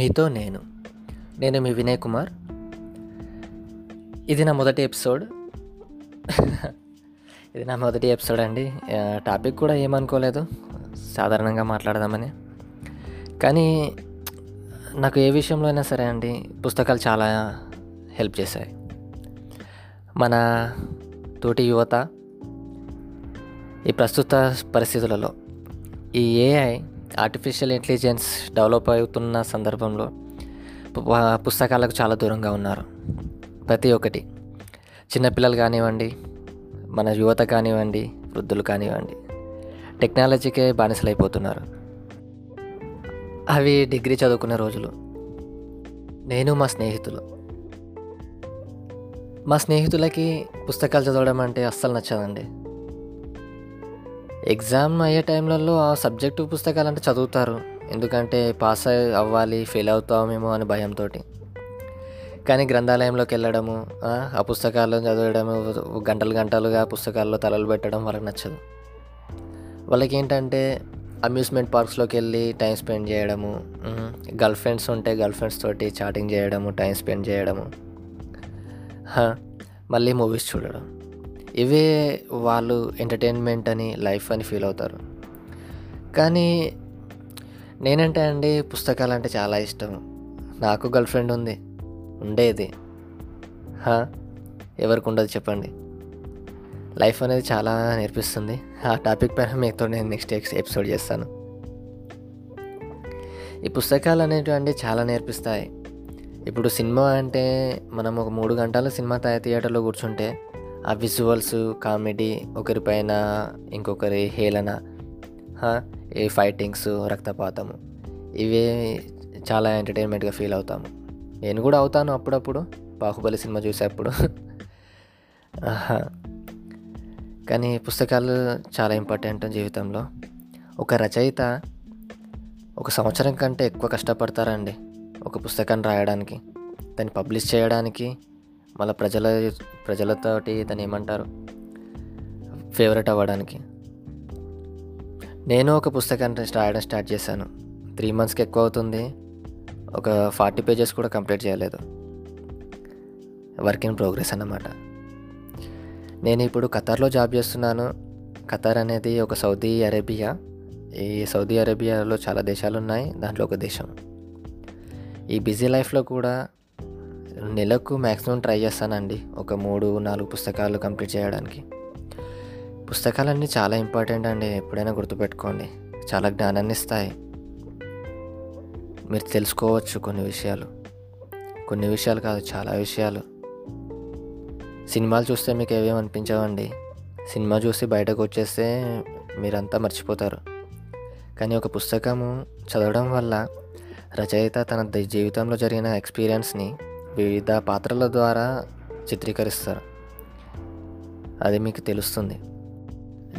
మీతో నేను. నేను మీ వినయ్ కుమార్. ఇది నా మొదటి ఎపిసోడ్. ఇది నా మొదటి ఎపిసోడ్ అండి. టాపిక్ కూడా ఏమనుకోలేదు. సాధారణంగా మాట్లాడదామని. కానీ నాకు ఏ విషయంలో అయినా సరే అండి పుస్తకాలు చాలా హెల్ప్ చేశాయి. మన తోటి యువత ఈ ప్రస్తుత పరిస్థితులలో ఈ ఏఐ ఆర్టిఫిషియల్ ఇంటెలిజెన్స్ డెవలప్ అవుతున్న సందర్భంలో పుస్తకాలకు చాలా దూరంగా ఉన్నారు. ప్రతి ఒక్కటి. చిన్నపిల్లలు కానివ్వండి మన యువత కానివ్వండి వృద్ధులు కానివ్వండి టెక్నాలజీకే బానిసలైపోతున్నారు. అవి డిగ్రీ చదువుకునే రోజులు. నేను మా స్నేహితులు. మా స్నేహితులకి పుస్తకాలు చదవడం అంటే అస్సలు నచ్చదండి. ఎగ్జామ్ అయ్యే టైంలలో ఆ సబ్జెక్టు పుస్తకాలు అంటే చదువుతారు. ఎందుకంటే పాస్ అవ్వాలి ఫెయిల్ అవుతామేమో అని భయంతో కానీ గ్రంథాలయంలోకి వెళ్ళడము ఆ, పుస్తకాలు చదవడము గంటలు గంటలుగా పుస్తకాల్లో తలలు పెట్టడం వాళ్ళకి నచ్చదు. వాళ్ళకి ఏంటంటే అమ్యూస్మెంట్ పార్క్స్లోకి వెళ్ళి టైం స్పెండ్ చేయడము గర్ల్ ఫ్రెండ్స్ ఉంటే గర్ల్ ఫ్రెండ్స్ తోటి చాటింగ్ చేయడము టైం స్పెండ్ చేయడము మళ్ళీ మూవీస్ చూడడం. ఇవే వాళ్ళు ఎంటర్టైన్మెంట్ అని లైఫ్ అని ఫీల్ అవుతారు. కానీ నేనంటే అండి పుస్తకాలు అంటే చాలా ఇష్టం. నాకు గర్ల్ ఫ్రెండ్ ఉంది. ఉండేది. ఎవరికి ఉండదు చెప్పండి. లైఫ్ అనేది చాలా నేర్పిస్తుంది. ఆ టాపిక్ పైన మీతో నేను నెక్స్ట్ ఎపిసోడ్ చేస్తాను. ఈ పుస్తకాలు అనేటివండి చాలా నేర్పిస్తాయి. ఇప్పుడు సినిమా అంటే మనం ఒక మూడు గంటల సినిమా థియే- థియేటర్లో కూర్చుంటే ఆ విజువల్స్ కామెడీ ఒకరిపైన ఇంకొకరి హేళన హా, ఈ ఫైటింగ్స్ రక్తపాతము ఇవే చాలా ఎంటర్టైన్మెంట్గా ఫీల్ అవుతాము. నేను కూడా అవుతాను అప్పుడప్పుడు బాహుబలి సినిమా చూసేప్పుడు. కానీ పుస్తకాలు చాలా ఇంపార్టెంట్ జీవితంలో. ఒక రచయిత ఒక సంవత్సరం కంటే ఎక్కువ కష్టపడతారండి ఒక పుస్తకాన్ని రాయడానికి. దాన్ని పబ్లిష్ చేయడానికి మళ్ళీ ప్రజల ప్రజలతోటి దాన్ని ఏమంటారు? ఫేవరెట్ అవ్వడానికి. నేను ఒక పుస్తకాన్ని రాయడం స్టార్ట్ చేశాను. త్రీ మంత్స్కి ఎక్కువ అవుతుంది. ఒక ఫార్టీ పేజెస్ కూడా కంప్లీట్ చేయలేదు. వర్క్ ఇన్ ప్రోగ్రెస్ అన్నమాట. నేను ఇప్పుడు ఖతార్లో జాబ్ చేస్తున్నాను. ఖతార్ అనేది ఒక సౌదీ అరేబియా. ఈ సౌదీ అరేబియాలో చాలా దేశాలు ఉన్నాయి దాంట్లో ఒక దేశం. ఈ బిజీ లైఫ్లో కూడా నెలకు మ్యాక్సిమం ట్రై చేస్తానండి. ఒక మూడు నాలుగు పుస్తకాలు కంప్లీట్ చేయడానికి. పుస్తకాలన్నీ చాలా ఇంపార్టెంట్ అండి. ఎప్పుడైనా గుర్తుపెట్టుకోండి. చాలా జ్ఞానాన్ని ఇస్తాయి. మీరు తెలుసుకోవచ్చు కొన్ని విషయాలు. కొన్ని విషయాలు కాదు చాలా విషయాలు. సినిమాలు చూస్తే మీకు ఏవేం అనిపించవండి? సినిమా చూసి బయటకు వచ్చేస్తే మీరంతా మర్చిపోతారు. కానీ ఒక పుస్తకము చదవడం వల్ల రచయిత తన జీవితంలో జరిగిన ఎక్స్పీరియన్స్ని వివిధ పాత్రల ద్వారా చిత్రీకరిస్తారు. అది మీకు తెలుస్తుంది.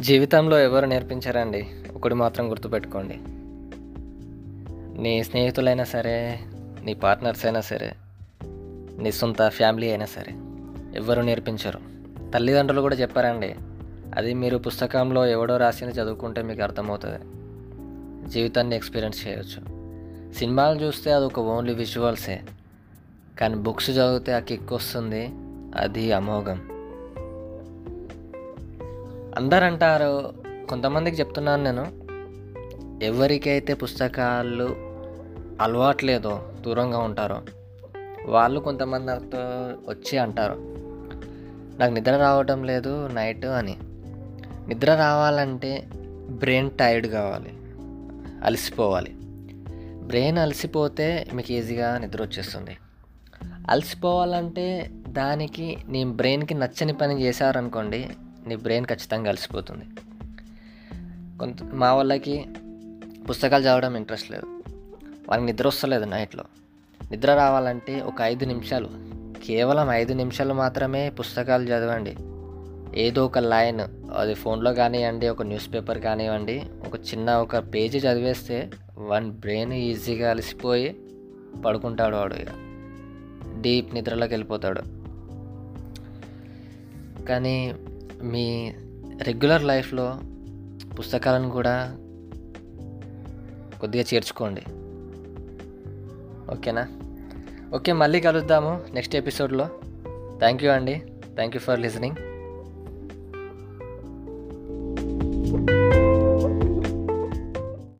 జీవితంలో ఎవరు నేర్పించారండి? ఒకటి మాత్రం గుర్తుపెట్టుకోండి. నీ స్నేహితులైనా సరే నీ పార్ట్నర్స్ అయినా సరే నీ సొంత ఫ్యామిలీ అయినా సరే ఎవరు నేర్పించరు. తల్లిదండ్రులు కూడా చెప్పారండి అది మీరు పుస్తకంలో ఎవడో రాసింది చదువుకుంటే మీకు అర్థమవుతుంది. జీవితాన్ని ఎక్స్పీరియన్స్ చేయవచ్చు సినిమాలు చూస్తే అది ఒక ఓన్లీ విజువల్సే. కానీ బుక్స్ చదివితే ఆ కిక్ వస్తుంది. అది అమోఘం. అందరు అంటారు కొంతమందికి చెప్తున్నాను నేను ఎవరికైతే పుస్తకాలు అలవాట్లేదో దూరంగా ఉంటారో వాళ్ళు కొంతమంది వచ్చి అంటారు నాకు నిద్ర రావటం లేదు నైట్ అని. నిద్ర రావాలంటే బ్రెయిన్ టైర్డ్ కావాలి అలసిపోవాలి. బ్రెయిన్ అలసిపోతే మీకు ఈజీగా నిద్ర వచ్చేస్తుంది. అలసిపోవాలంటే దానికి నీ బ్రెయిన్కి నచ్చని పని చేశారనుకోండి నీ బ్రెయిన్ ఖచ్చితంగా అలసిపోతుంది. కొంత మా వాళ్ళకి పుస్తకాలు చదవడం ఇంట్రెస్ట్ లేదు. వాళ్ళకి నిద్ర వస్తలేదు నైట్లో. నిద్ర రావాలంటే ఒక ఐదు నిమిషాలు కేవలం ఐదు నిమిషాలు మాత్రమే పుస్తకాలు చదవండి. ఏదో ఒక లైన్ అది ఫోన్లో కానివ్వండి ఒక న్యూస్ పేపర్ కానివ్వండి ఒక చిన్న ఒక పేజీ చదివేస్తే వన్ బ్రెయిన్ ఈజీగా అలసిపోయి పడుకుంటాడు వాడు ఇక. డీప్ నిద్రలోకి వెళ్ళిపోతాడు. కానీ మీ రెగ్యులర్ లైఫ్లో పుస్తకాలను కూడా కొద్దిగా చేర్చుకోండి. ఓకేనా? ఓకే మళ్ళీ కలుద్దాము నెక్స్ట్ ఎపిసోడ్లో. థ్యాంక్ యూ అండి. Thank you for listening